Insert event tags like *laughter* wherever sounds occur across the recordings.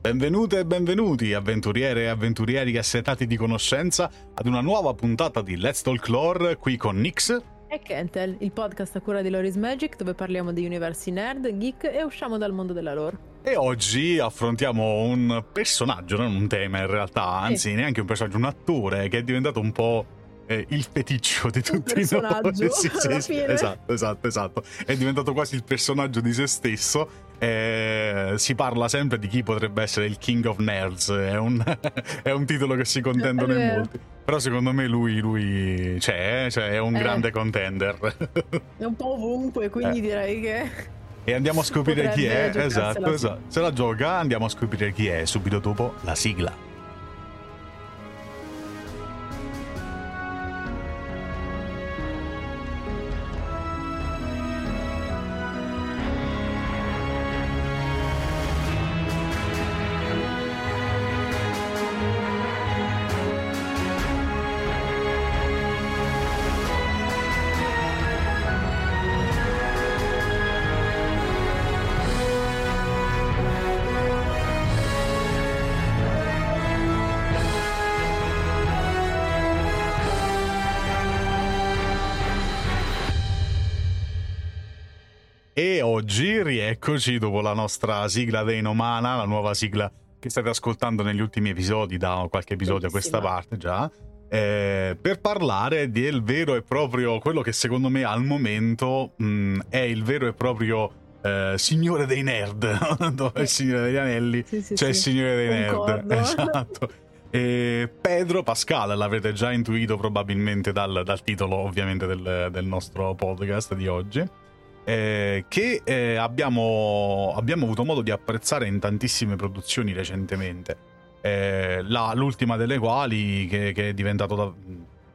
Benvenute e benvenuti, avventuriere e avventurieri assetati di conoscenza, ad una nuova puntata di Let's Talk Lore qui con Nix e Kentel, il podcast a cura di Loris Magic dove parliamo di universi nerd, geek e usciamo dal mondo della lore. E oggi affrontiamo un personaggio, non un tema in realtà, anzi sì. neanche un personaggio, un attore che è diventato un po' eh, il feticcio di tutti noi. *laughs* Sì, sì, sì, esatto, esatto, esatto. È diventato quasi il personaggio di se stesso. Eh, si parla sempre di chi potrebbe essere il King of Nerds. È un, *laughs* è un titolo che si contendono in molti. Però secondo me lui, lui c'è, cioè è un eh. grande contender. È un po' ovunque, quindi eh. direi che. E andiamo a scoprire chi è. Esatto, esatto. Se la gioca, andiamo a scoprire chi è subito dopo la sigla. E oggi rieccoci dopo la nostra sigla dei Nomana, la nuova sigla che state ascoltando negli ultimi episodi, da qualche episodio a questa parte già, eh, per parlare del vero e proprio, quello che secondo me al momento mh, mm, è il vero e proprio eh, signore dei nerd, *laughs* dove il signore degli anelli, sì, sì, c'è sì. il signore dei Concordo. nerd. *laughs* Esatto. E Pedro Pascal, l'avrete già intuito probabilmente dal, dal titolo ovviamente del, del nostro podcast di oggi eh, che eh, abbiamo, abbiamo, avuto modo di apprezzare in tantissime produzioni recentemente. Eh, la, l'ultima delle quali, che, che, è diventato, da,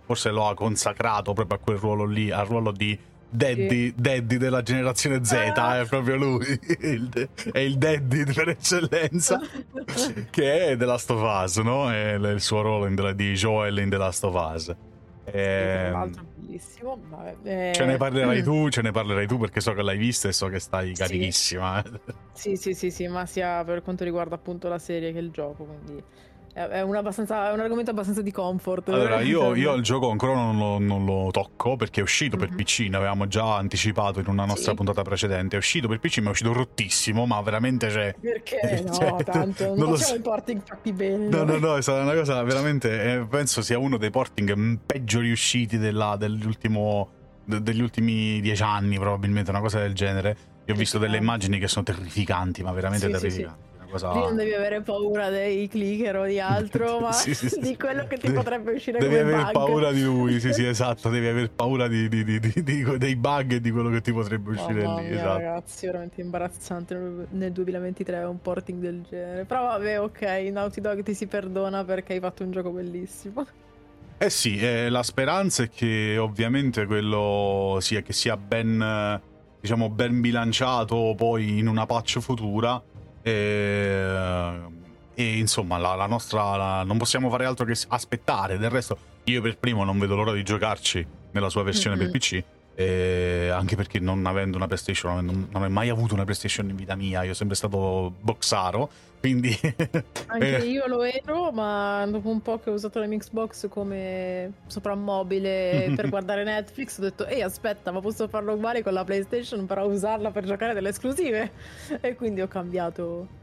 forse lo ha consacrato proprio a quel ruolo lì, al ruolo di Daddy, sì. daddy della generazione Z, ah. è proprio lui, *laughs* il, è il daddy per eccellenza, *laughs* che è The Last of Us, no? È il suo ruolo in, di Joel in The Last of Us. Eh, bellissimo. Vabbè, Ce ne parlerai *clears throat* tu, ce ne parlerai tu perché so che l'hai vista e so che stai carichissima. Eh. Sì, sì, sì, sì, ma sia per quanto riguarda appunto la serie che il gioco, quindi è un, è un, argomento abbastanza di comfort. Allora, io, *laughs* io, il gioco ancora non lo, non lo tocco perché è uscito mm-hmm. per mhm. PC, ne avevamo già anticipato in una nostra sì. puntata precedente. È uscito per PC, ma è uscito rottissimo, ma veramente c'è. Perché? *laughs* No, cioè, tanto. Non, non facciamo so. i porting fatti bene. No, no, no, è stata una cosa veramente. Eh, penso sia uno dei porting peggio riusciti della, degli ultimi dieci anni, probabilmente, una cosa del genere. Io ho visto delle immagini che sono terrificanti, ma veramente sì, terrificanti. Sì, cosa... Lì non devi avere paura dei clicker o di altro, *laughs* ma sì, sì, di quello che ti devi, potrebbe uscire devi come aver paura di lui, sì sì *laughs* esatto, devi aver paura di, di, di, dei bug e di quello che ti potrebbe uscire oh, lì. Mia, esatto. ragazzi, veramente imbarazzante nel 2023 un porting del genere. Però vabbè, ok, Naughty Dog ti si perdona perché hai fatto un gioco bellissimo. Eh sì, eh, la speranza è che ovviamente quello sia che sia ben, diciamo, ben bilanciato poi in una patch futura e, e insomma, la, la nostra. La, non possiamo fare altro che aspettare. Del resto, io per primo non vedo l'ora di giocarci nella sua versione mm-hmm. per PC. Eh, anche perché non avendo una PlayStation, non, non, ho mai avuto una PlayStation in vita mia, io sono sempre stato boxaro. Quindi *laughs* anche eh. io lo ero, ma dopo un po' che ho usato la Xbox come soprammobile *laughs* per guardare Netflix, ho detto: Ehi, aspetta, ma posso farlo uguale con la PlayStation, però usarla per giocare delle esclusive. *laughs* E quindi ho cambiato.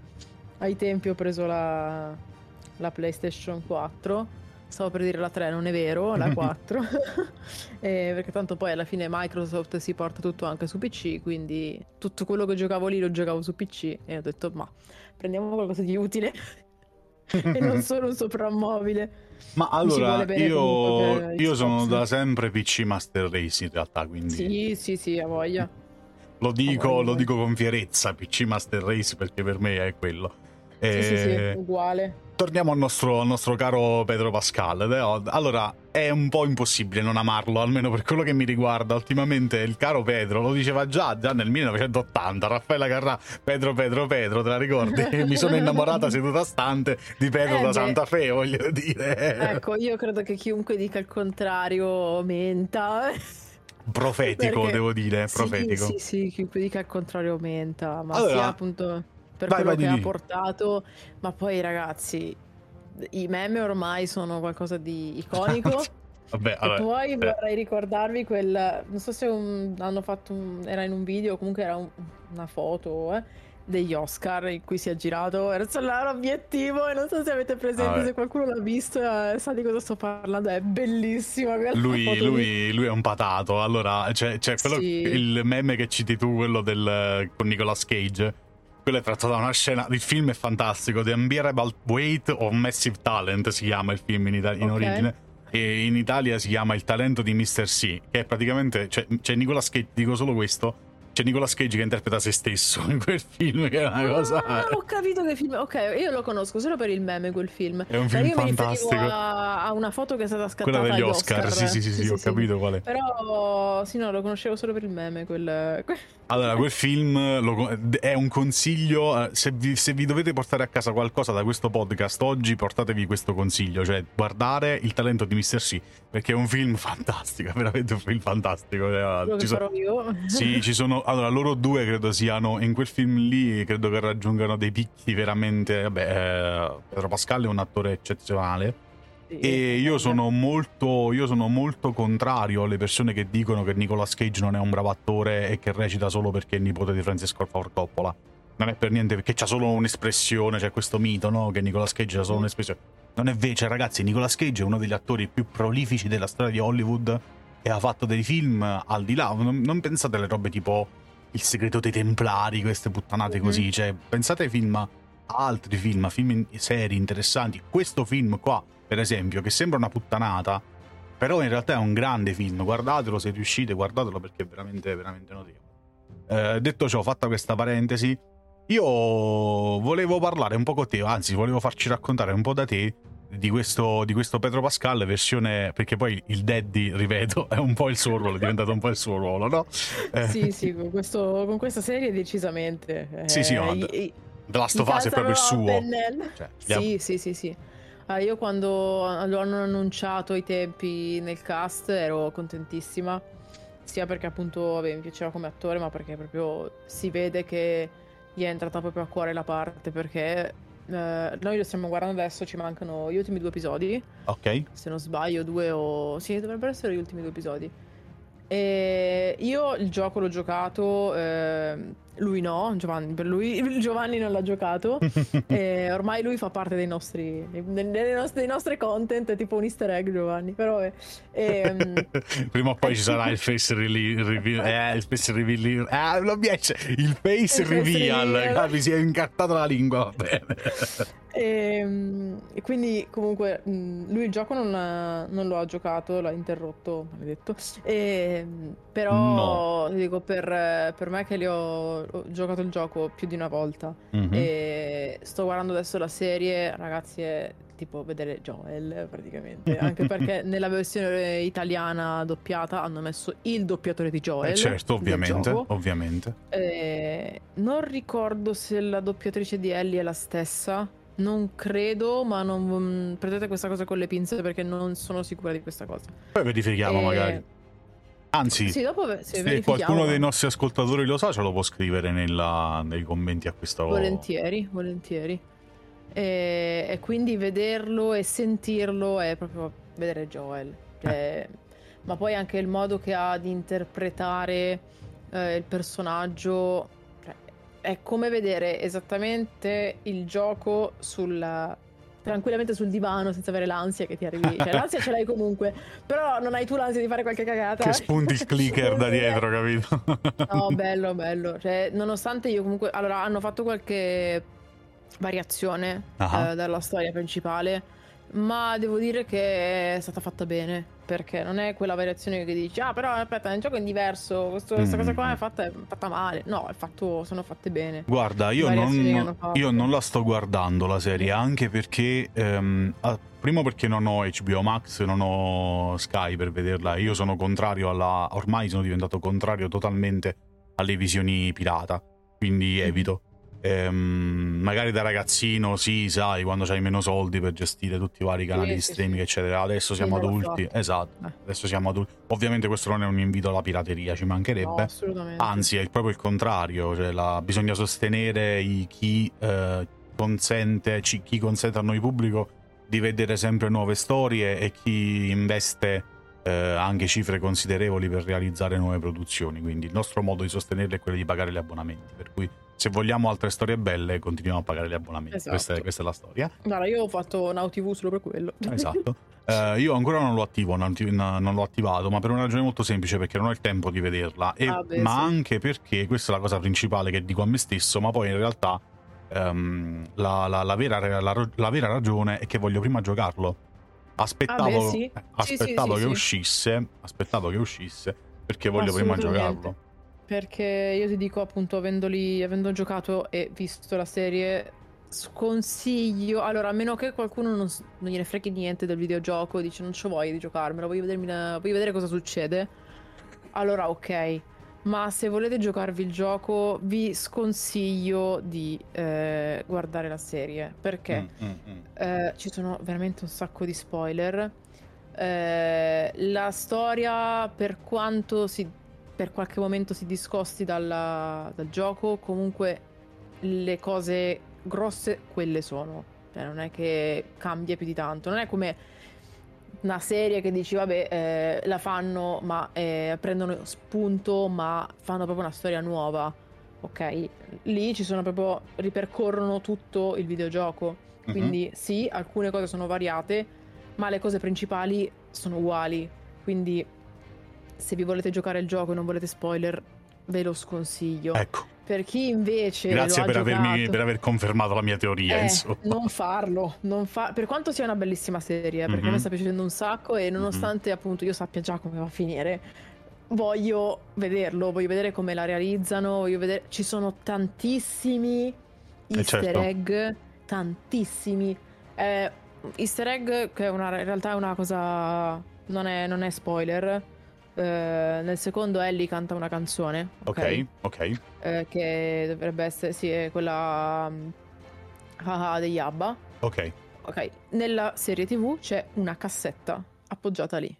Ai tempi ho preso la, la PlayStation 4 Stavo per dire la 3, non è vero, la *laughs* 4. *laughs* eh, perché tanto poi alla fine Microsoft si porta tutto anche su PC, quindi tutto quello che giocavo lì lo giocavo su PC e ho detto ma prendiamo qualcosa di utile *laughs* e non solo un soprammobile. Ma allora, io, io sono da sempre PC Master Race in realtà, quindi... Sì, sì, sì, a voglia. Lo dico, lo dico con fierezza, PC Master Race, perché per me è quello. E... Sì, sì, sì, uguale torniamo al nostro, al nostro, caro Pedro Pascal. Allora, è un po' impossibile non amarlo, almeno per quello che mi riguarda. Ultimamente il caro Pedro lo diceva già, già nel 1980. Raffaella Carrà, Pedro, Pedro, Pedro, te la ricordi? *laughs* mi sono innamorata seduta stante di Pedro eh, da Santa Fe, voglio dire. Ecco, io credo che chiunque dica il contrario menta. Profetico, Perché... devo dire, profetico. Sì, sì, sì, chiunque dica il contrario menta, ma allora... sia appunto per Vai, quello vai, che di ha portato, ma poi ragazzi, i meme ormai sono qualcosa di iconico. *laughs* Vabbè, E allora, poi eh, vorrei ricordarvi quel, non so se un- hanno fatto, un- era in un video, comunque era un- una foto eh, degli Oscar in cui si è girato verso l'obiettivo e non so se avete presente, Vabbè. se qualcuno l'ha visto eh, sa di cosa sto parlando, è bellissima lui, lui, lui è un patato. Allora, c'è, c'è quello, Sì. il meme che citi tu, quello del, con Nicolas Cage. Quello è tratto da una scena. Il film è fantastico. The Unbearable Weight of Massive Talent si chiama il film in, Ita- in Ok. origine. E in Italia si chiama Il talento di Mr. C. Che è praticamente. C'è, c'è Nicolas Cage, dico solo questo. C'è Nicolas Cage che interpreta se stesso in quel film, che è una cosa. Ah, ho capito che film. Ok, io lo conosco solo per il meme quel film. È un Cioè, film io mi fantastico. a, a una foto che è stata scattata Quella degli agli Oscar. Sì, sì, sì, sì, ho capito qual è. Però sì, no, lo conoscevo solo per il meme. Quel... Allora, quel film lo- è un consiglio. eh, Se vi, se vi dovete portare a casa qualcosa da questo podcast oggi, portatevi questo consiglio: cioè guardare il talento di Mr. C. Perché è un film *laughs* fantastico, veramente un film fantastico. eh, Quello ci che so- farò io. sì, ci sono. Allora, loro due credo siano. In quel film lì, credo che raggiungano dei picchi veramente. Vabbè, eh, Pedro Pascal è un attore eccezionale. Sì, E io sono molto, io sono molto contrario alle persone che dicono che Nicolas Cage non è un bravo attore e che recita solo perché è nipote di Francis Ford Coppola. Non è per niente perché c'ha solo un'espressione, c'è questo mito, no? Che Nicolas Cage ha solo Mm. un'espressione. Non è vero, cioè, ragazzi, Nicolas Cage è uno degli attori più prolifici della storia di Hollywood e ha fatto dei film al di là. Non, non pensate alle robe tipo Il segreto dei Templari, queste puttanate Mhm. così. Cioè, pensate ai film, a altri film, a film seri interessanti. Questo film qua, per esempio, che sembra una puttanata, però in realtà è un grande film. Guardatelo se riuscite, guardatelo perché è veramente, veramente notevole. Eh, detto ciò, fatta questa parentesi, io volevo parlare un po' con te, anzi, volevo farci raccontare un po' da te di questo, di questo Pedro Pascal versione perché poi il daddy ripeto è un po' il suo ruolo è diventato un po' il suo ruolo no? Eh, Sì, sì, con, questo- con questa serie decisamente. Sì, sì, Eh, no, i- The Last of Us è proprio il suo. Cioè, Sì, sì, sì, sì. Ah, io quando lo hanno annunciato i tempi nel cast ero contentissima, sia perché appunto vabbè, mi piaceva come attore, ma perché proprio si vede che gli è entrata proprio a cuore la parte, perché eh, noi lo stiamo guardando adesso, ci mancano gli ultimi due episodi, ok se non sbaglio due o... sì, dovrebbero essere gli ultimi due episodi. E io il gioco l'ho giocato, ehm, lui no, Giovanni, per lui Giovanni non l'ha giocato. *laughs* e ormai lui fa parte dei nostri, dei, nostri, dei nostri content, è tipo un easter egg Giovanni, però è... ehm, *laughs* prima o poi ci sarà il face reveal, reveal eh, il face reveal ah, non mi esce il face Il reveal reveal. ah, mi si è incartata la lingua va bene *laughs* Ehm, E, quindi comunque lui il gioco non, l'ha- non lo ha giocato, l'ha interrotto, maledetto. E, però No. dico per, per me che li ho, ho giocato il gioco più di una volta Mhm. e sto guardando adesso la serie, ragazzi, è tipo vedere Joel praticamente, *laughs* anche perché nella versione italiana doppiata hanno messo il doppiatore di Joel. Eh, certo ovviamente ovviamente Eh, non ricordo se la doppiatrice di Ellie è la stessa. Non credo, ma non mm, prendete questa cosa con le pinze perché non sono sicura di questa cosa. poi verifichiamo Eh, magari anzi Sì, se qualcuno dei nostri ascoltatori lo sa ce lo può scrivere nella- nei commenti a questo Volentieri, volentieri. E, e quindi vederlo e sentirlo è proprio vedere Joel. Cioè, Ma poi anche il modo che ha di interpretare eh, il personaggio. cioè, è come vedere esattamente il gioco sul. Tranquillamente sul divano senza avere l'ansia che ti arrivi. Cioè, *laughs* l'ansia ce l'hai comunque, però non hai tu l'ansia di fare qualche cagata. che spunti il *laughs* clicker da dietro capito No, *laughs* bello, bello. Cioè, nonostante io comunque... Allora, hanno fatto qualche variazione Ah. eh, dalla storia principale, ma devo dire che è stata fatta bene, perché non è quella variazione che dici, ah, però aspetta, il gioco è diverso, questo- questa Mm. cosa qua è fatta, è fatta male. No, è fatto, sono fatte bene. Guarda, io non, io non la sto guardando la serie, anche perché, ehm, ah, primo perché non ho HBO Max, non ho Sky per vederla, io sono contrario alla, ormai sono diventato contrario totalmente alle visioni pirata, quindi Mm. evito. Ehm, magari da ragazzino, sì, sai, quando hai meno soldi per gestire tutti i vari canali di streaming, eccetera. Adesso siamo adulti, esatto. Eh. Adesso siamo adulti. Ovviamente questo non è un invito alla pirateria, ci No, mancherebbe. assolutamente. Anzi, è proprio il contrario, cioè la- bisogna sostenere i- chi, eh, consente, ci- chi consente a noi pubblico di vedere sempre nuove storie e chi investe eh, anche cifre considerevoli per realizzare nuove produzioni. Quindi il nostro modo di sostenerle è quello di pagare gli abbonamenti. Per cui se vogliamo altre storie belle, continuiamo a pagare gli abbonamenti. Esatto. Questa, è, questa è la storia. Guarda, io ho fatto Now TV solo per quello. Esatto. *laughs* Eh, io ancora non lo attivo, non, non- l'ho attivato, ma per una ragione molto semplice, perché non ho il tempo di vederla, e- Ah, beh, ma sì. anche perché questa è la cosa principale che dico a me stesso, ma poi in realtà ehm, la, la- la vera, la- vera ragione è che voglio prima giocarlo. Aspettavo, Ah, beh, sì. aspettavo sì, che uscisse, aspettavo che uscisse perché voglio prima giocarlo. Perché io ti dico appunto, avendoli, avendo giocato e visto la serie, sconsiglio. Allora, a meno che qualcuno non, non gliene freghi niente del videogioco, dice non c'ho voglia di giocarmelo, voglio, vedermi la- voglio vedere cosa succede. Allora, ok. Ma se volete giocarvi il gioco, vi sconsiglio di eh, guardare la serie. Perché? Mm, mm, mm. Eh, ci sono veramente un sacco di spoiler. Eh, la storia, per quanto si, per qualche momento si discosti dalla- dal gioco, comunque le cose grosse quelle sono. Cioè, non è che cambia più di tanto. Non è come una serie che dici, vabbè, eh, la fanno, ma eh, prendono spunto, ma fanno proprio una storia nuova. Ok, lì ci sono proprio, ripercorrono tutto il videogioco. Mhm. Quindi sì, alcune cose sono variate, ma le cose principali sono uguali. Quindi se vi volete giocare il gioco e non volete spoiler, ve lo sconsiglio. Ecco, Per chi invece grazie lo ha per, avermi, giocato- per aver confermato la mia teoria. eh, non farlo, non fa- per quanto sia una bellissima serie, eh, perché a Mhm. me sta piacendo un sacco e nonostante appunto io sappia già come va a finire, voglio vederlo, voglio vedere come la realizzano, voglio vedere... Ci sono tantissimi easter certo. egg, tantissimi. Eh, easter egg che è una, in realtà è una cosa... non è, non è spoiler. Eh, nel secondo Ellie canta una canzone, Ok, ok. eh, che dovrebbe essere, sì, è quella haha degli ABBA. Ok, Ok, nella serie TV c'è una cassetta appoggiata lì.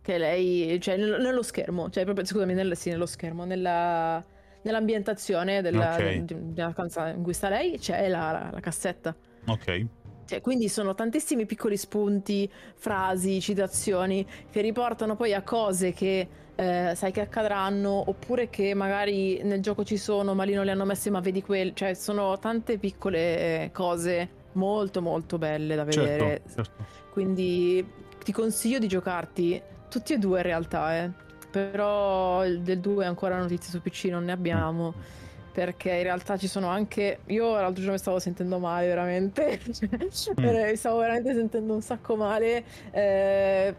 Che lei, cioè nel- nello schermo, cioè proprio, scusami, nel, sì, nello schermo, nella, nell'ambientazione della, Ok. di- della canzone in cui sta lei c'è la, la- la cassetta. ok. Cioè, quindi sono tantissimi piccoli spunti, frasi, citazioni che riportano poi a cose che eh, sai che accadranno, oppure che magari nel gioco ci sono, ma lì non le hanno messe, ma vedi quelle. Cioè, sono tante piccole eh, cose molto molto belle da vedere. Certo, certo. Quindi ti consiglio di giocarti tutti e due in realtà, eh. Però del 2 ancora notizie su PC non ne abbiamo. Mm. Perché in realtà ci sono anche. Io l'altro giorno mi stavo sentendo male, veramente. *laughs* Mm. Cioè, Mi stavo veramente sentendo un sacco male. Eh,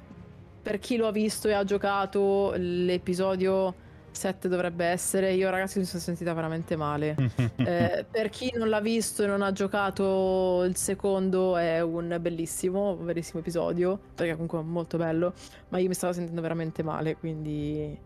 per chi lo ha visto e ha giocato, l'episodio 7 dovrebbe essere. Io, ragazzi, mi sono sentita veramente male. *laughs* Eh, per chi non l'ha visto e non ha giocato il secondo è un bellissimo, bellissimo episodio, perché comunque è molto bello, ma io mi stavo sentendo veramente male, quindi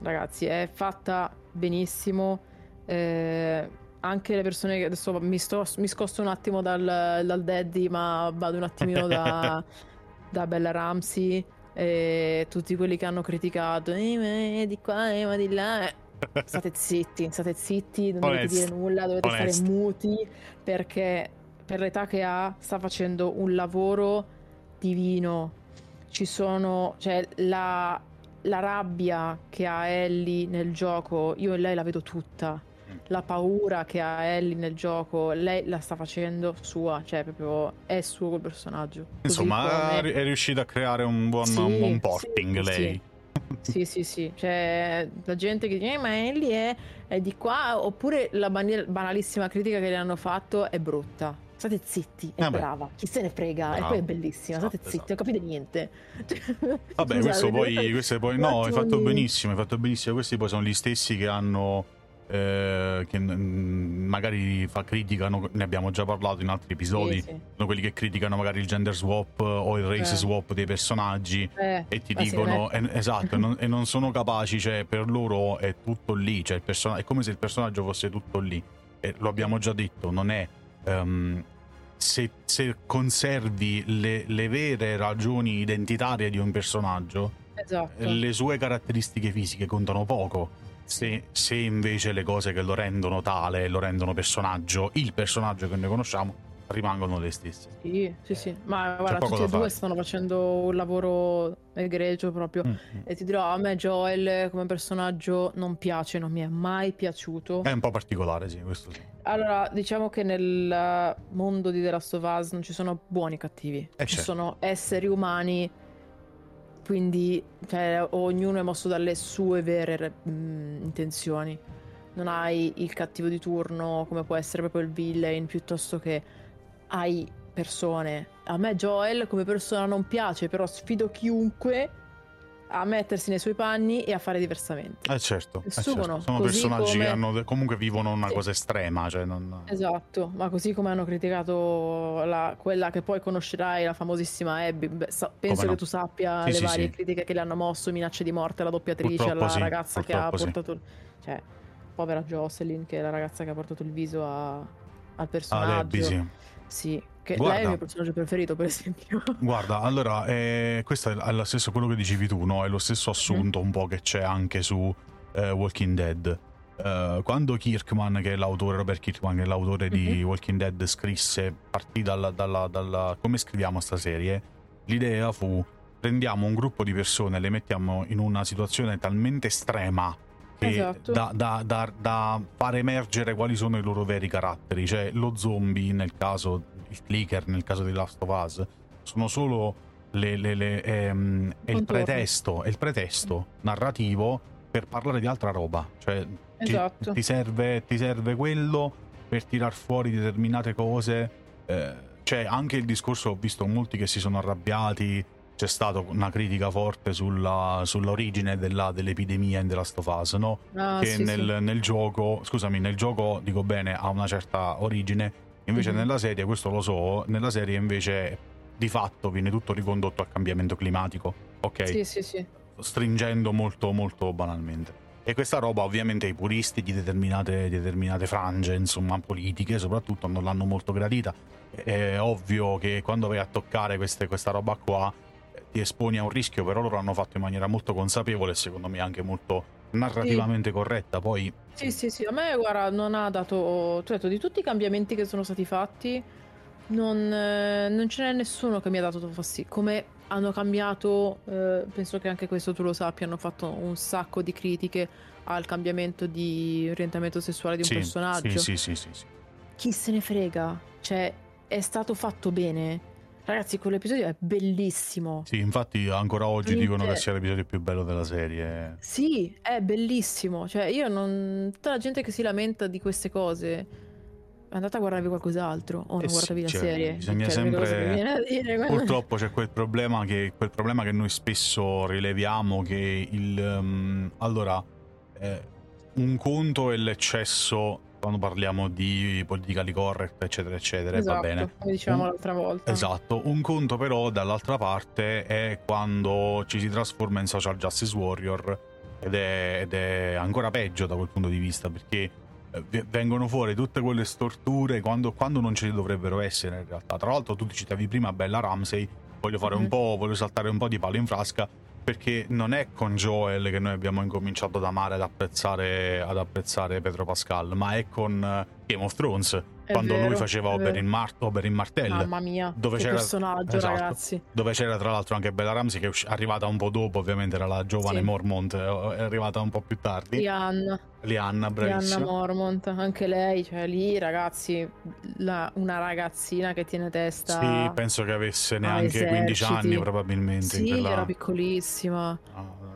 ragazzi è fatta benissimo. Eh, anche le persone che adesso mi, sto, mi scosto un attimo dal, dal daddy, ma vado un attimino da, *laughs* da Bella Ramsey e tutti quelli che hanno criticato "Eh, di qua eh, ma di là eh". state zitti state zitti non dovete Onesti. dire nulla dovete Onesti. stare muti perché per l'età che ha sta facendo un lavoro divino ci sono cioè la, la rabbia che ha Ellie nel gioco io e lei la vedo tutta la paura che ha Ellie nel gioco lei la sta facendo sua cioè proprio è suo quel personaggio Insomma, come- è riuscita a creare un buon, Sì, un buon sì, porting sì. lei. Sì, sì, sì. C'è la gente che dice, eh, ma Ellie è, è di qua. Oppure la bani- banalissima critica che le hanno fatto è brutta. State zitti, è Vabbè. brava. Chi se ne frega? Bravo. E poi è bellissima. State Esatto, zitti, esatto. non capite niente. Vabbè, *laughs* Scusate, questo poi, questo poi no, hai fatto benissimo, hai fatto benissimo. Questi poi sono gli stessi che hanno eh, che magari fa criticano, ne abbiamo già parlato in altri episodi. Sì, sì. Sono quelli che criticano magari il gender swap o il race Eh. swap dei personaggi Eh, e ti ma sì, dicono eh, esatto, e non, e non sono capaci, cioè per loro è tutto lì, cioè il person- è come se il personaggio fosse tutto lì. e lo abbiamo già detto, non è... Um, se, se, conservi le, le, vere ragioni identitarie di un personaggio, esatto. le sue caratteristiche fisiche contano poco. Se, se, invece le cose che lo rendono tale, lo rendono personaggio, il personaggio che noi conosciamo, rimangono le stesse. Sì, sì, sì. Ma guarda, tutti e due stanno facendo un lavoro egregio proprio. Mm-hmm. E ti dirò, a me Joel come personaggio non piace, non mi è mai piaciuto. È un po' particolare, sì, questo sì. Allora, diciamo che nel mondo di The Last of Us non ci sono buoni e cattivi. Eh ci certo. sono esseri umani quindi cioè, ognuno è mosso dalle sue vere mh, intenzioni. Non hai il cattivo di turno come può essere proprio il villain, piuttosto che hai persone. A me Joel come persona non piace, però sfido chiunque a mettersi nei suoi panni e a fare diversamente. Eh certo, eh certo. Sono, personaggi come... che hanno, comunque vivono una sì. cosa estrema. Cioè non... Esatto, ma così come hanno criticato la, quella che poi conoscerai, la famosissima Abby, beh, sa, penso che tu sappia sì, le sì, varie critiche che le hanno mosso, minacce di morte alla doppiatrice, Purtroppo alla ragazza che ha portato... Cioè, povera Jocelyn, che è la ragazza che ha portato il viso a, al personaggio. Ah, Abby, sì. Sì, che guarda, lei è il mio personaggio preferito, per esempio. *laughs* Guarda, allora, eh, questo è lo stesso quello che dicevi tu, no? È lo stesso assunto mm. un po' che c'è anche su eh, Walking Dead. Uh, quando Kirkman, che è l'autore, Robert Kirkman, che è l'autore mm-hmm. di Walking Dead, scrisse, partì dalla, dalla, dalla, come scriviamo sta serie, l'idea fu prendiamo un gruppo di persone e le mettiamo in una situazione talmente estrema esatto. da, da, da, da, far emergere quali sono i loro veri caratteri. Cioè, lo zombie, nel caso, il clicker, nel caso di Last of Us, sono solo le, le, le, ehm, è il pretesto, è il pretesto narrativo per parlare di altra roba. Cioè, esatto. ti, ti, serve, ti serve quello per tirar fuori determinate cose. Eh, cioè, anche il discorso, ho visto molti che si sono arrabbiati c'è stata una critica forte sulla, sull'origine della, dell'epidemia in The Last of Us, no? Ah, che sì, nel, sì. nel, gioco, scusami, nel gioco dico bene, ha una certa origine, invece mm-hmm. nella serie, questo lo so, nella serie invece di fatto viene tutto ricondotto al cambiamento climatico, ok? Sì, sì, sì. Stringendo molto, molto banalmente. E questa roba ovviamente i puristi di determinate, determinate frange, insomma, politiche soprattutto, non l'hanno molto gradita. È ovvio che quando vai a toccare queste, questa roba qua ti esponi a un rischio, però loro hanno fatto in maniera molto consapevole e secondo me anche molto narrativamente sì. corretta. Poi Sì, sì, sì, a me guarda, non ha dato, detto di tutti i cambiamenti che sono stati fatti, non, eh, non ce n'è nessuno che mi ha dato fastidio. Come hanno cambiato, eh, penso che anche questo tu lo sappia, hanno fatto un sacco di critiche al cambiamento di orientamento sessuale di un sì, personaggio. Sì, sì, sì, sì, Chi se ne frega? Cioè, è stato fatto bene. Ragazzi, quell'episodio è bellissimo. Sì, infatti ancora oggi Veramente... dicono che sia l'episodio più bello della serie. Sì, è bellissimo. Cioè, io non... Tutta la gente che si lamenta di queste cose... Andate a guardarvi qualcos'altro o non eh guardatevi sì, la cioè, serie. Bisogna cioè, sempre. Dire, Purtroppo c'è quel problema, che, quel problema che noi spesso rileviamo: che il. Um, allora, eh, un conto è l'eccesso quando parliamo di politically correct, eccetera, eccetera, esatto, va bene. Come dicevamo un, l'altra volta. Esatto. Un conto, però, dall'altra parte è quando ci si trasforma in social justice warrior ed è, ed è ancora peggio da quel punto di vista perché eh, vengono fuori tutte quelle storture quando, quando, non ce ne dovrebbero essere in realtà. Tra l'altro, tu ti citavi prima Bella Ramsey. Voglio fare mm-hmm. un po', voglio saltare un po' di palo in frasca perché non è con Joel che noi abbiamo incominciato ad amare ad apprezzare, ad apprezzare Pedro Pascal, ma è con eh, Game of Thrones. Quando vero, lui faceva Oberyn, Mar- Oberyn Martell. Mamma mia, dove che c'era, personaggio, esatto, ragazzi. Dove c'era tra l'altro anche Bella Ramsey, che è arrivata un po' dopo, ovviamente era la giovane Sì. Mormont, è arrivata un po' più tardi. Lianna, Lianna, Lianna bravissima. Mormont, anche lei, cioè lì ragazzi, la- una ragazzina che tiene testa... Sì, penso che avesse neanche 15 eserciti. anni probabilmente. Sì, quella- era piccolissima.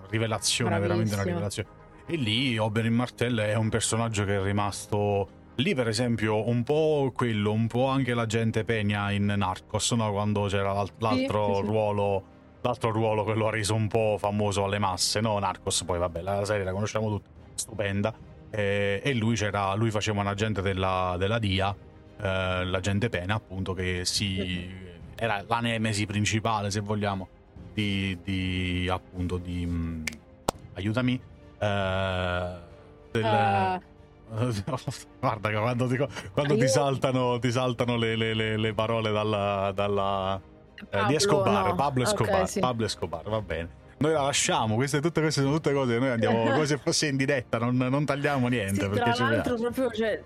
Rivelazione, veramente una Bravissima. rivelazione. E lì Oberyn Martell è un personaggio che è rimasto. Lì, per esempio, un po' quello, un po' anche la gente Pegna in Narcos, no? quando c'era l'al- l'altro sì, sì. ruolo. L'altro ruolo che lo ha reso un po' famoso alle masse, no? Narcos, poi vabbè, la serie la conosciamo tutti, stupenda. E, e lui, c'era, lui faceva un agente della, della DIA, eh, l'agente Pena, appunto, che si. era la nemesi principale, se vogliamo, di, di appunto di mh, aiutami eh, del, Ah, *laughs* Guarda quando, ti, quando io... ti, saltano, ti saltano le, le, le, le parole dalla, dalla Pablo, eh, di Escobar, no. Pablo Escobar, okay, sì. Pablo Escobar, va bene. Noi la lasciamo, queste, tutte queste sono tutte cose, noi andiamo *laughs* come se fosse in diretta, non, non tagliamo niente. Sì, perché tra l'altro proprio, cioè,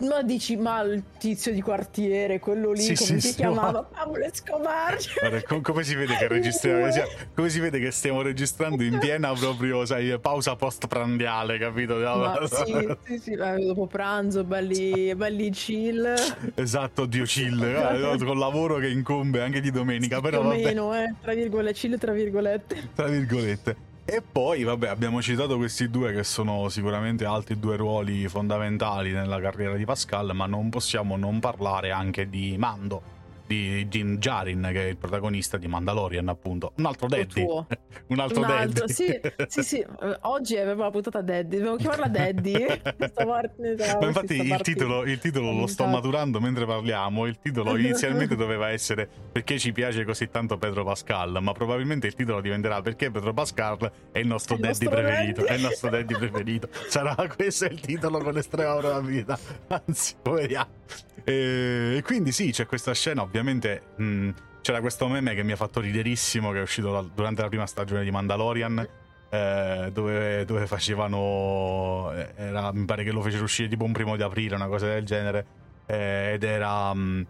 ma dici, ma il tizio di quartiere, quello lì, sì, come sì, si chiamava? Pablo Escobar. Guarda, com- come si vede che registriamo? Come si vede che stiamo registrando in piena proprio, sai, pausa post-prandiale, capito? Ma sì, sì, sì, dopo pranzo, belli, belli chill. Esatto, Dio chill, eh, con lavoro che incombe anche di domenica, sì, però più vabbè. meno, eh, tra virgolette, chill tra virgolette. Tra virgolette. E poi, vabbè, abbiamo citato questi due che sono sicuramente altri due ruoli fondamentali nella carriera di Pascal, ma non possiamo non parlare anche di Mando di Jin Jarin, che è il protagonista di Mandalorian, appunto. Un altro Daddy. *laughs* Un altro, Un altro Daddy. Sì, *laughs* sì, sì. Oggi aveva la puntata Daddy. Devo chiamarla Daddy. *laughs* Ma infatti il titolo, il titolo lo sto maturando mentre parliamo. Il titolo inizialmente doveva essere Perché ci piace così tanto Pedro Pascal, ma probabilmente il titolo diventerà Perché Pedro Pascal è il nostro è Daddy nostro preferito. Daddy. È il nostro Daddy preferito. Sarà questo il titolo con estrema probabilità. Anzi, vediamo. E, e quindi sì, c'è questa scena, ovviamente mh, mm, c'era questo meme che mi ha fatto riderissimo, che è uscito la, durante la prima stagione di Mandalorian, eh, dove, dove, facevano, eh, era, mi pare che lo fecero uscire tipo un primo di aprile, una cosa del genere, eh, ed era... Mh, mm,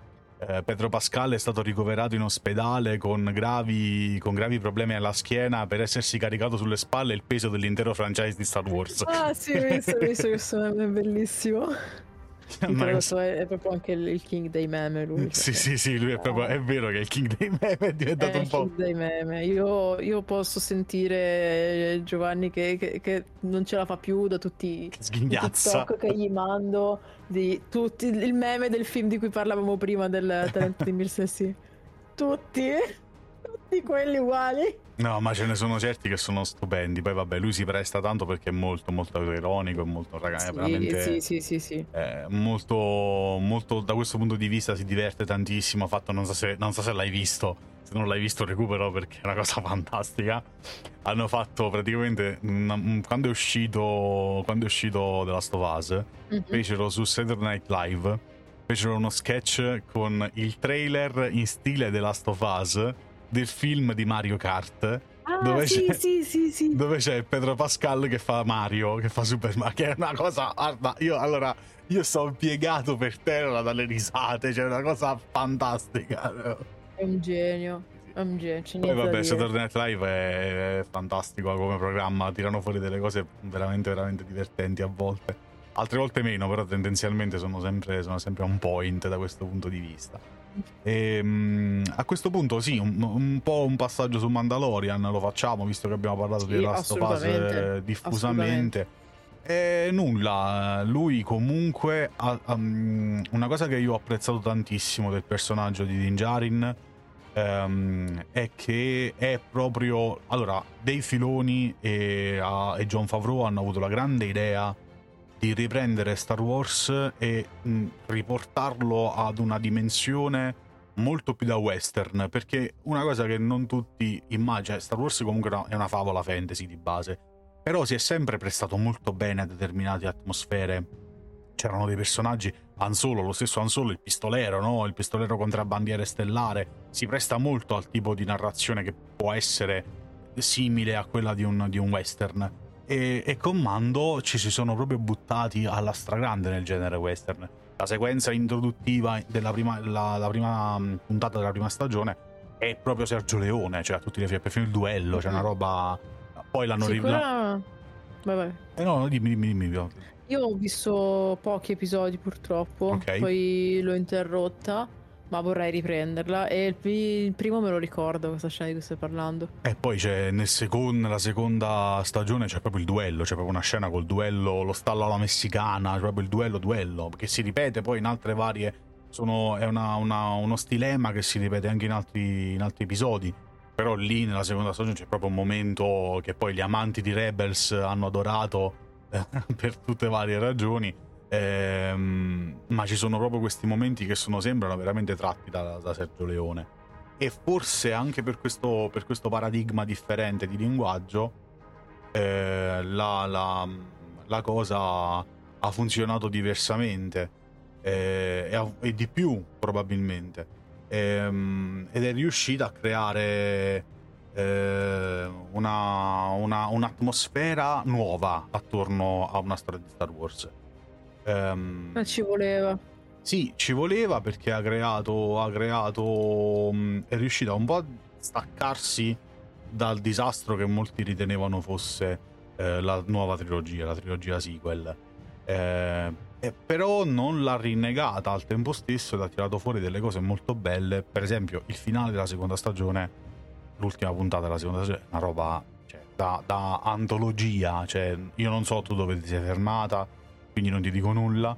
eh, Pedro Pascal è stato ricoverato in ospedale con gravi, con gravi, problemi alla schiena per essersi caricato sulle spalle il peso dell'intero franchise di Star Wars. Ah, sì, ho visto, ho visto questo meme, è bellissimo. Nice. È, è proprio anche il king dei meme lui. Sì, sì, sì, lui è proprio, è vero che è il king dei meme è diventato è un po'... King dei meme. Io, io posso sentire Giovanni che, che, che, non ce la fa più da tutti i TikTok che gli mando, di tutti, il meme del film di cui parlavamo prima del talento di Mirsessi. Tutti, tutti quelli uguali. No, ma ce ne sono certi che sono stupendi. Poi vabbè, lui si presta tanto perché è molto, molto ironico, è molto ragazzi, sì, veramente sì, sì, sì, sì. Molto, molto, da questo punto di vista si diverte tantissimo. Fatto, non so se, non so se l'hai visto. Se non l'hai visto, recupero perché è una cosa *laughs* fantastica. Hanno fatto praticamente quando è uscito, quando è uscito The Last of Us, mm-hmm. fecero su Saturday Night Live. Fecero uno sketch con il trailer in stile The Last of Us del film di Mario Kart. Ah, dove, sì, c'è, sì, sì, dove c'è Pedro Pascal che fa Mario, che fa Super Mario, che è una cosa. Guarda, io allora io sto piegato per terra dalle risate, cioè una cosa fantastica. È un genio. È un genio. Poi vabbè, Saturday Night Live è, è fantastico come programma, tirano fuori delle cose veramente, veramente divertenti a volte. Altre volte meno, però tendenzialmente sono sempre, sono sempre on point da questo punto di vista. E, um, a questo punto sì, un, un, po' un passaggio su Mandalorian lo facciamo, visto che abbiamo parlato sì, di Last of Us eh, diffusamente. E nulla, lui comunque ha, um, una cosa che io ho apprezzato tantissimo del personaggio di Dinjarin um, è che è proprio... Allora, Dave Filoni e, uh, e John Favreau hanno avuto la grande idea di riprendere Star Wars e mh, riportarlo ad una dimensione molto più da western, perché una cosa che non tutti immaginano, Star Wars comunque è una favola fantasy di base, però si è sempre prestato molto bene a determinate atmosfere. C'erano dei personaggi, Han Solo, lo stesso Han Solo, il pistolero, no? Il pistolero contrabbandiere stellare, si presta molto al tipo di narrazione che può essere simile a quella di un, di un western e, e con Mando ci si sono proprio buttati alla stragrande nel genere western. La sequenza introduttiva della prima, la, la prima mm, puntata della prima stagione è proprio Sergio Leone, cioè a tutti gli effetti, perfino il duello, c'è cioè una roba... Poi l'hanno sì, rivelata... Vai, vai. Eh no, dimmi, dimmi, dimmi. Io ho visto pochi episodi purtroppo, okay. poi l'ho interrotta ma vorrei riprenderla. E il, il, primo me lo ricordo, questa scena di cui stai parlando. E poi c'è nel second, nella seconda stagione c'è proprio il duello, c'è proprio una scena col duello, lo stallo alla messicana, c'è proprio il duello duello, che si ripete poi in altre varie... Sono, è una, una, uno stilema che si ripete anche in altri, in altri episodi. Però lì nella seconda stagione c'è proprio un momento che poi gli amanti di Rebels hanno adorato eh, *laughs* per tutte varie ragioni Ehm, ma ci sono proprio questi momenti che sono, sembrano veramente tratti da, da Sergio Leone. E forse anche per questo, per questo paradigma differente di linguaggio, eh, la, la, la, cosa ha funzionato diversamente eh, e, e, di più probabilmente ehm, ed è riuscita a creare eh, una, una, un'atmosfera nuova attorno a una storia di Star Wars. Um, Ma ci voleva. Sì, ci voleva perché ha creato, ha creato mh, è riuscita un po' a staccarsi dal disastro che molti ritenevano fosse eh, la nuova trilogia, la trilogia sequel. Eh, eh, però non l'ha rinnegata al tempo stesso ed ha tirato fuori delle cose molto belle. Per esempio, il finale della seconda stagione, l'ultima puntata della seconda stagione, è una roba cioè, da, da, antologia. Cioè, io non so tu dove ti sei fermata, quindi non ti dico nulla.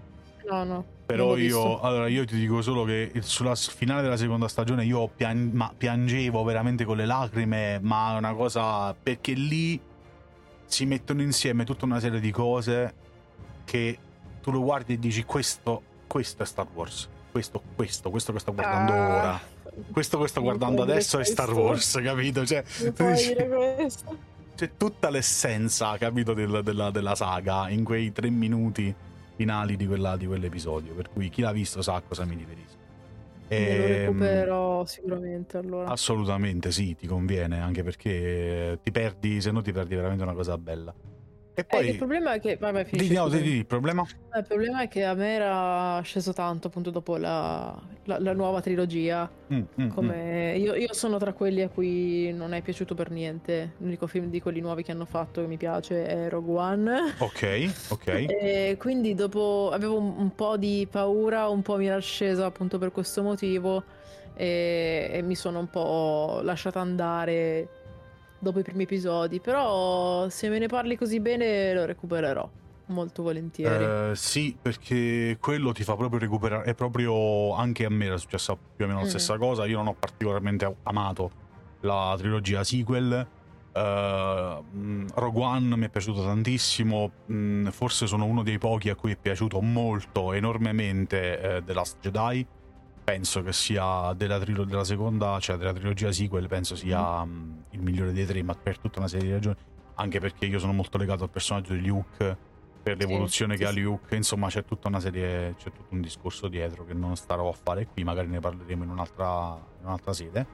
No, no. Però io, allora, io ti dico solo che sulla finale della seconda stagione io pian- piangevo veramente con le lacrime, ma è una cosa perché lì si mettono insieme tutta una serie di cose che tu lo guardi e dici questo, questo è Star Wars. Questo, questo, questo che sto guardando ah, ora. Questo che sto guardando adesso è Star Wars, *laughs* capito? Cioè, *laughs* dici, c'è tutta l'essenza, capito, del, della, della, saga in quei tre minuti finali di, quella, di quell'episodio. Per cui chi l'ha visto sa cosa mi riferisco. E... lo ehm, recupero sicuramente allora. Assolutamente sì, ti conviene, anche perché ti perdi, se no ti perdi veramente una cosa bella. E eh, poi... Eh, il problema è che... Vabbè, finisci, no, di, di, il problema? Eh, il problema è che a me era sceso tanto appunto dopo la, la, la nuova trilogia. Mm, mm, come... mm. Io, io, sono tra quelli a cui non è piaciuto per niente. L'unico film di quelli nuovi che hanno fatto che mi piace è Rogue One. Ok, ok. *laughs* e quindi dopo avevo un, un, po' di paura, un po' mi era scesa appunto per questo motivo e, e mi sono un po' lasciata andare dopo i primi episodi, però se me ne parli così bene lo recupererò molto volentieri. Eh, sì, perché quello ti fa proprio recuperare, è proprio anche a me era successa più o meno la mm. stessa cosa, io non ho particolarmente amato la trilogia sequel. Uh, Rogue One mi è piaciuto tantissimo, mm, forse sono uno dei pochi a cui è piaciuto molto, enormemente uh, The Last Jedi penso che sia della, trilo- della seconda, cioè della trilogia sequel, penso sia mm. um, il migliore dei tre, ma per tutta una serie di ragioni. Anche perché io sono molto legato al personaggio di Luke, per l'evoluzione sì, che sì, ha Luke. Insomma, c'è tutta una serie, c'è tutto un discorso dietro che non starò a fare qui, magari ne parleremo in un'altra, in un'altra sede.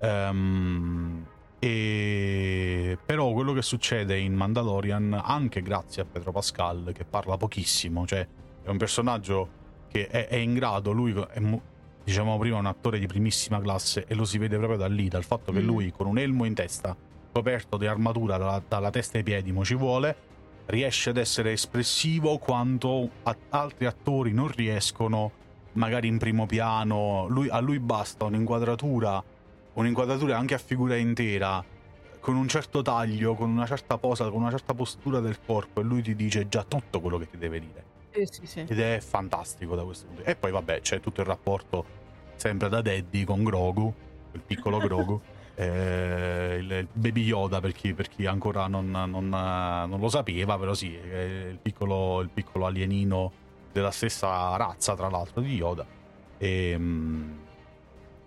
Um, e... Però quello che succede in Mandalorian, anche grazie a Pedro Pascal, che parla pochissimo, cioè è un personaggio che è, è in grado, lui è, dicevamo prima, un attore di primissima classe e lo si vede proprio da lì, dal fatto che mm. lui con un elmo in testa, coperto di armatura dalla, dalla testa ai piedi, mo ci vuole, riesce ad essere espressivo quanto a, altri attori non riescono, magari in primo piano. Lui, a lui basta un'inquadratura, un'inquadratura anche a figura intera, con un certo taglio, con una certa posa, con una certa postura del corpo, e lui ti dice già tutto quello che ti deve dire. Sì, sì, sì. Ed è fantastico da questo punto. E poi vabbè c'è tutto il rapporto sempre da Daddy con Grogu, il piccolo *laughs* Grogu. Eh, il Baby Yoda per chi, per chi ancora non, non, non, lo sapeva, però sì, è il piccolo, il piccolo alienino della stessa razza, tra l'altro, di Yoda. E, ehm,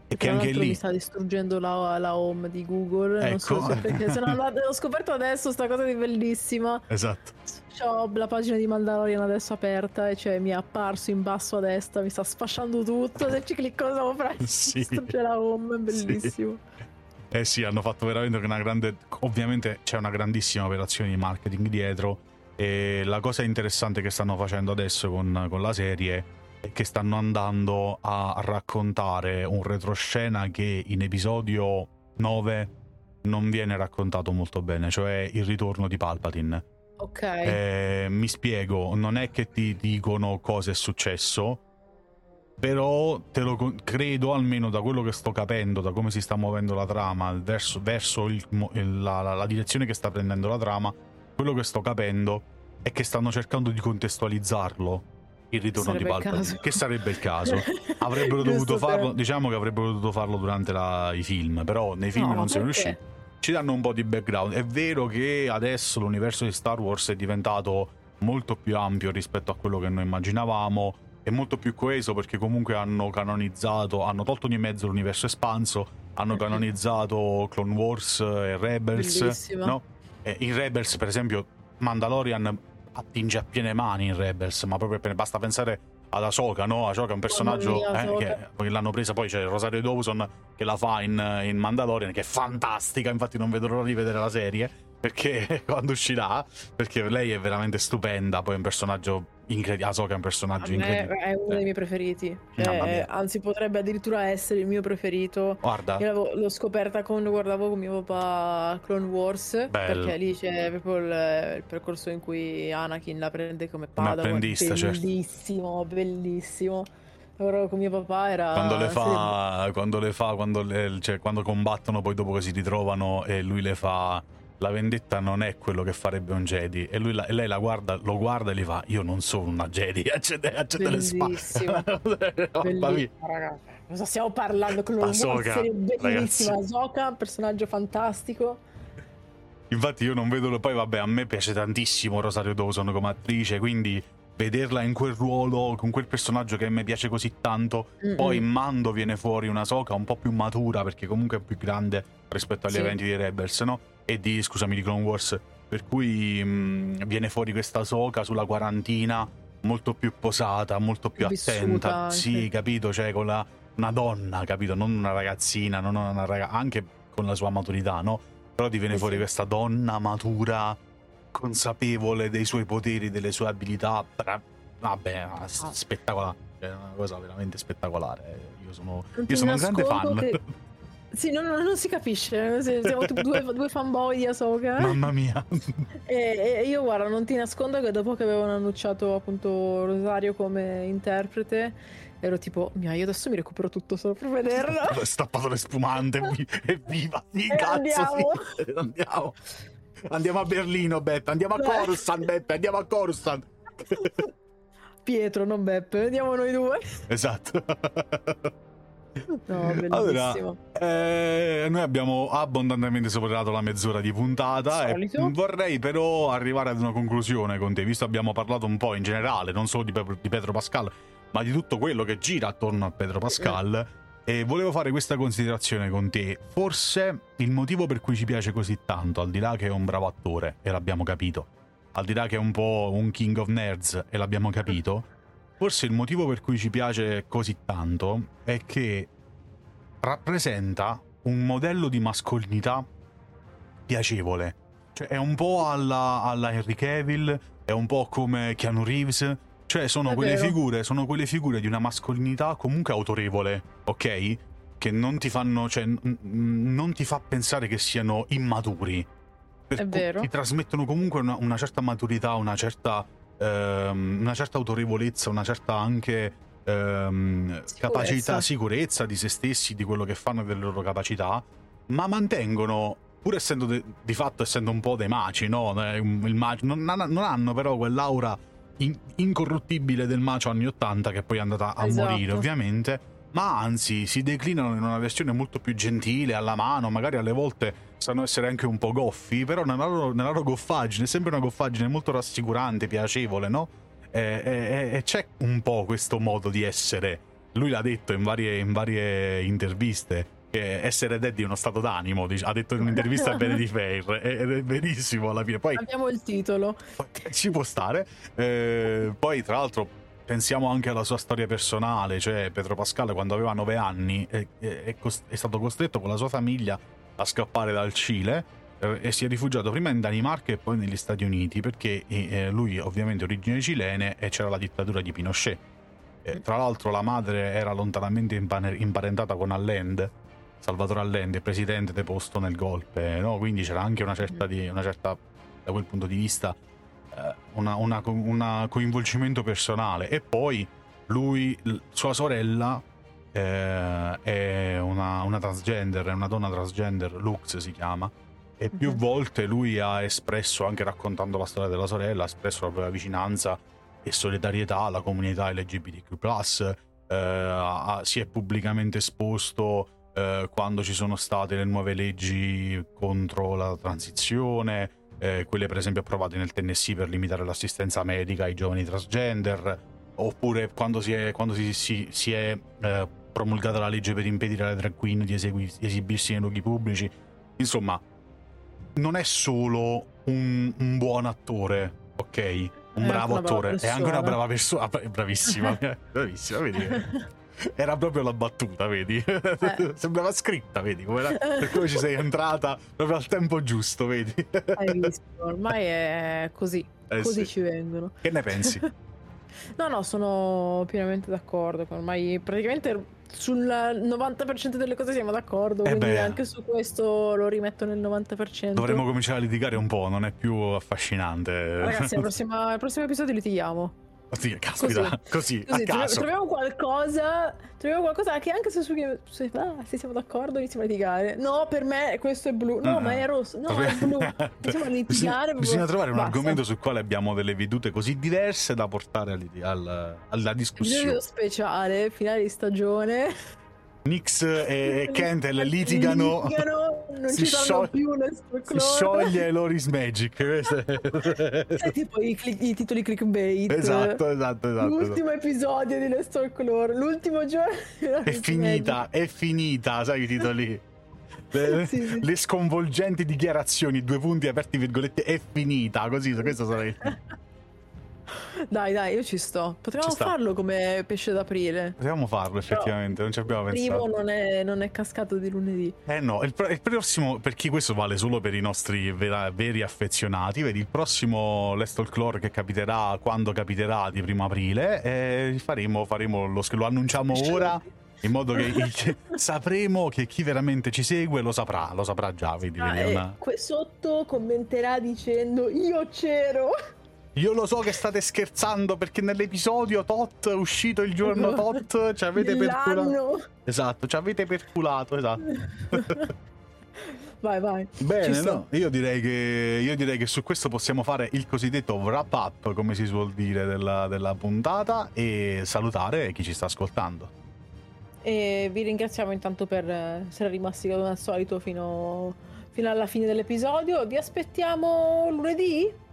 e che anche lì mi sta distruggendo la, la home di Google. Ecco. Non so ecco. se perché, se no, l'ho scoperto adesso sta cosa di bellissima. *laughs* Esatto. Ho la pagina di Mandalorian adesso aperta e cioè mi è apparso in basso a destra, mi sta sfasciando tutto. Se ci clicco sopra, *laughs* sì. *laughs* distrugge la home, è bellissimo. Sì. Eh sì, hanno fatto veramente una grande. Ovviamente c'è una grandissima operazione di marketing dietro. E la cosa interessante che stanno facendo adesso con, con la serie che stanno andando a raccontare un retroscena che in episodio 9 non viene raccontato molto bene, cioè il ritorno di Palpatine. Ok. Eh, mi spiego, non è che ti dicono cosa è successo, però te lo credo almeno da quello che sto capendo, da come si sta muovendo la trama, verso, verso il, la, la, la direzione che sta prendendo la trama, quello che sto capendo è che stanno cercando di contestualizzarlo il ritorno sarebbe di Palpatine, che sarebbe il caso. *laughs* Avrebbero dovuto farlo, diciamo che avrebbero dovuto farlo durante la, i film, però nei film no, non sono riusciti. Ci danno un po' di background. È vero che adesso l'universo di Star Wars è diventato molto più ampio rispetto a quello che noi immaginavamo, è molto più coeso perché comunque hanno canonizzato, hanno tolto di mezzo l'universo espanso, hanno canonizzato Clone Wars e Rebels, no? E in Rebels, per esempio, Mandalorian attinge a piene mani in Rebels, ma proprio appena, basta pensare ad Ahsoka, no? Ahsoka è un personaggio mia, eh, che, che l'hanno presa, poi c'è Rosario Dawson che la fa in, in Mandalorian, che è fantastica, infatti non vedo l'ora di vedere la serie, perché *laughs* quando uscirà, perché lei è veramente stupenda, poi è un personaggio incredibile, Ahsoka è un personaggio incredibile. È uno dei miei preferiti, cioè, anzi potrebbe addirittura essere il mio preferito. Guarda. Io l'ho scoperta quando guardavo con mio papà Clone Wars, Bello. perché lì c'è proprio il, il, percorso in cui Anakin la prende come Padawan, bellissimo, certo. bellissimo. Allora con mio papà era... Quando le fa, quando, le fa quando, le, cioè, quando combattono poi dopo che si ritrovano e lui le fa la vendetta non è quello che farebbe un Jedi. E, lui la, e lei la guarda, lo guarda e gli fa: Io non sono una Jedi, *laughs* accende, accende le spalle. Bellissimo, *laughs* ragazzi. Cosa stiamo parlando? Con serie bellissima. Ahsoka, personaggio fantastico. Infatti, io non vedo. Poi, vabbè, a me piace tantissimo Rosario Dawson come attrice, quindi vederla in quel ruolo, con quel personaggio che a me piace così tanto. Mm-mm. Poi in Mando viene fuori una Soca un po' più matura, perché comunque è più grande rispetto agli sì. eventi di Rebels, no? E di, scusami, di Clone Wars. Per cui mh, mm, viene fuori questa soca sulla quarantina molto più posata, molto più Vissuta attenta. Anche. Sì, capito? Cioè, con la, una donna, capito? Non una ragazzina, non una ragazza, anche con la sua maturità, no? Però ti viene eh fuori sì. questa donna matura, consapevole dei suoi poteri, delle sue abilità. Bra- vabbè, ah. spettacolare. È una cosa veramente spettacolare. Io sono, io sono un grande fan. Che *laughs* sì, non, non, si capisce. Siamo due, *laughs* due fanboy di Ahsoka. Mamma mia. *laughs* E, e, io, guarda, non ti nascondo che dopo che avevano annunciato appunto Rosario come interprete, ero tipo, mia, io adesso mi recupero tutto solo per vederla. Ho *laughs* stappato le spumante, evviva, sì, cazzo, andiamo. sì. Andiamo. Andiamo a Berlino, Beppe. Andiamo a Coruscant, Beppe. Andiamo a Coruscant. Pietro, non Beppe. Andiamo noi due. Esatto. No, *laughs* allora, eh, noi abbiamo abbondantemente superato la mezz'ora di puntata Solito. e vorrei però arrivare ad una conclusione con te, visto che abbiamo parlato un po' in generale, non solo di, Pe- di Pedro Pascal, ma di tutto quello che gira attorno a Pedro Pascal. E volevo fare questa considerazione con te. Forse il motivo per cui ci piace così tanto, al di là che è un bravo attore, e l'abbiamo capito, al di là che è un po' un king of nerds, e l'abbiamo capito, Forse il motivo per cui ci piace così tanto è che rappresenta un modello di mascolinità piacevole. Cioè è un po' alla, alla Henry Cavill, è un po' come Keanu Reeves. Cioè sono quelle, figure, sono quelle figure di una mascolinità comunque autorevole, ok? Che non ti fanno, cioè, n- non ti fa pensare che siano immaturi. Per è vero. Ti trasmettono comunque una, una certa maturità, una certa ehm, una certa autorevolezza, una certa anche ehm, capacità, sicurezza di se stessi, di quello che fanno e delle loro capacità, ma mantengono, pur essendo de, di fatto essendo un po' dei maci, no? Il macio, non, non hanno però quell'aura in, incorruttibile del macio anni 80 che poi è andata a esatto. morire ovviamente ma anzi si declinano in una versione molto più gentile, alla mano, magari alle volte sanno essere anche un po' goffi, però nella loro, nella loro goffaggine è sempre una goffaggine molto rassicurante, piacevole, no? E, e, e, c'è un po' questo modo di essere. Lui l'ha detto in varie, in varie interviste. Che essere daddy è uno stato d'animo, ha detto in un'intervista a *laughs* Benedict Fair, ed è verissimo alla fine. Poi, Abbiamo il titolo. *laughs* Ci può stare. Eh, poi, tra l'altro, pensiamo anche alla sua storia personale, cioè Pedro Pascal quando aveva nove anni è, è, è, stato costretto con la sua famiglia a scappare dal Cile eh, e si è rifugiato prima in Danimarca e poi negli Stati Uniti perché eh, lui ovviamente origini cilene e c'era la dittatura di Pinochet. Eh, tra l'altro la madre era lontanamente imparentata con Allende, Salvatore Allende, presidente deposto nel golpe, no? quindi c'era anche una certa, di, una certa, da quel punto di vista, un coinvolgimento personale. E poi lui, sua sorella eh, è una, una, transgender, è una donna transgender, Lux si chiama, e più uh-huh. volte lui ha espresso, anche raccontando la storia della sorella, ha espresso la propria vicinanza e solidarietà alla comunità LGBTQ+, eh, ha, si è pubblicamente esposto eh, quando ci sono state le nuove leggi contro la transizione, eh, quelle per esempio approvate nel Tennessee per limitare l'assistenza medica ai giovani transgender, oppure quando si è, quando si, si, si è eh, promulgata la legge per impedire alle drag queen di, esegui, esibirsi nei luoghi pubblici. Insomma, non è solo un, un buon attore, ok? Un È bravo attore, è anche una brava persona. Ah, bra- Bravissima, *laughs* bravissima, vedi? *laughs* *laughs* Era proprio la battuta, vedi? Eh. *laughs* Sembrava scritta, vedi? Come era- per come ci sei entrata proprio al tempo giusto, vedi? Hai visto? Ormai è così. Eh così sì. ci vengono. Che ne pensi? *laughs* No, no, sono pienamente d'accordo. Ormai praticamente sul 90% delle cose siamo d'accordo. Eh quindi beh. anche su questo lo rimetto nel 90%. Dovremmo cominciare a litigare un po', non è più affascinante. Ragazzi, al prossimo, al prossimo episodio litighiamo. Sì, caspita, così, Così, trovi- caso. troviamo qualcosa. Troviamo qualcosa che anche se su se, ah, se siamo d'accordo iniziamo a litigare. No, per me questo è blu. No, Ah. ma è rosso. No, è blu. *laughs* Iniziamo a litigare. Bisogna, proprio. bisogna trovare un Basta. argomento sul quale abbiamo delle vedute così diverse da portare al- al- alla discussione. Episodio speciale, finale di stagione. Nix e, e Kentel *laughs* litigano, Litigano, non si ci saranno sciol- più nel si scioglie Loris Magic. *laughs* Sai, tipo i, click- i titoli clickbait. esatto, esatto, esatto. L'ultimo episodio di Let's Talk Lore, l'ultimo giorno. È finita, è finita, sai i titoli. *laughs* Le, Sì, sì. le sconvolgenti dichiarazioni, due punti aperti virgolette, è finita, così, questo sarà il... *laughs* *laughs* Dai, dai, io ci sto. Potremmo Ci farlo come pesce d'aprile. Possiamo farlo effettivamente, non ci abbiamo Il primo pensato. non è, non è cascato di lunedì. Eh no, il, il prossimo, per chi questo vale solo per i nostri vera- veri affezionati, vedi, il prossimo Let's Talk Lore che capiterà quando capiterà di primo aprile, eh, faremo, faremo lo, lo annunciamo ora, in modo che che *laughs* sapremo che chi veramente ci segue lo saprà, lo saprà già, vedi, Ah, vedi, è e una- qui sotto commenterà dicendo io c'ero. Io lo so che state scherzando perché nell'episodio tot uscito il giorno tot ci avete perculato. Esatto, ci avete perculato, esatto. *laughs* Vai, vai. Bene, no, io direi, che, io direi che su questo possiamo fare il cosiddetto wrap up, come si suol dire, della, della puntata e salutare chi ci sta ascoltando. E vi ringraziamo intanto per eh, essere rimasti come al solito fino, fino alla fine dell'episodio. Vi aspettiamo lunedì?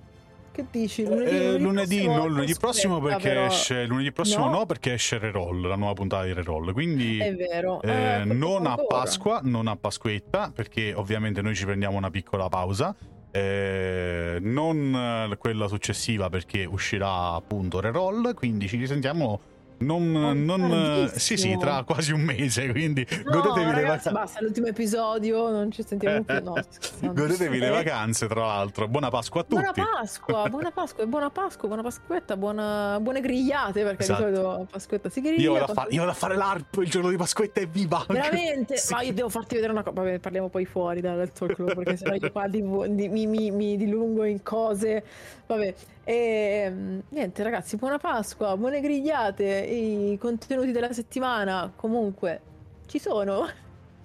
Che dici? Lunedì, Eh, lunedì, prossimo? non lunedì prossimo perché però. esce lunedì prossimo No. no, perché esce Reroll, la nuova puntata di Reroll. Quindi È vero. eh, Eh, non a. Pasqua, non a Pasquetta, perché ovviamente noi ci prendiamo una piccola pausa. eh, non eh, quella successiva perché uscirà appunto Reroll, quindi ci risentiamo non, non tardissimo. sì sì tra quasi un mese, quindi No, godetevi le ragazzi, vacanze. basta, l'ultimo episodio, non ci sentiamo più. No, scherzando. Godetevi le Eh, vacanze, tra l'altro. Buona Pasqua a tutti. Buona Pasqua, buona Pasqua, e buona Pasqua, buona Pasquetta, buona, buone grigliate perché Esatto. di solito Pasquetta si griglia. Io vado, a fare, io vado a fare l'ARP il giorno di Pasquetta e viva! Veramente? *laughs* Sì. Ma io devo farti vedere una cosa. Vabbè, parliamo poi fuori dal talk club perché sennò io qua divu- di- mi, mi- mi dilungo in cose. Vabbè, e mm, niente, ragazzi, buona Pasqua, buone grigliate. I contenuti della settimana comunque ci sono.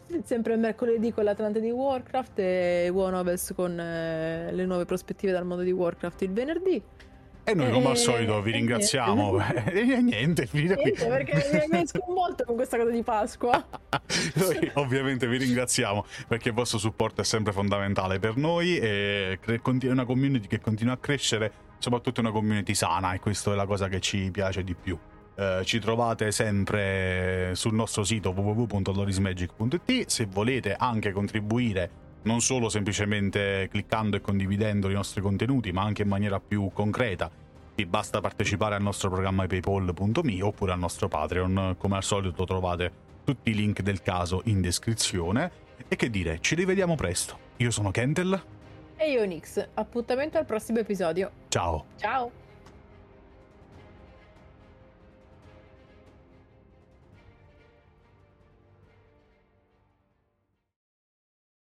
*laughs* Sempre il mercoledì con l'Atlante di Warcraft e War Novels con eh, le nuove prospettive dal mondo di Warcraft il venerdì. E noi, come al Eh, solito, vi eh, ringraziamo. *laughs* E niente, finita qui. Niente, perché mi hai sconvolto con questa cosa di Pasqua. *laughs* Noi ovviamente vi ringraziamo perché il vostro supporto è sempre fondamentale per noi e è una community che continua a crescere, soprattutto una community sana e questa è la cosa che ci piace di più. Eh, ci trovate sempre sul nostro sito www.lorismagic.it se volete anche contribuire non solo semplicemente cliccando e condividendo i nostri contenuti ma anche in maniera più concreta vi basta partecipare al nostro programma paypal.me oppure al nostro Patreon. Come al solito trovate tutti i link del caso in descrizione. E che dire ci rivediamo presto. Io sono Kentel. E io Nix, appuntamento al prossimo episodio. ciao. Ciao!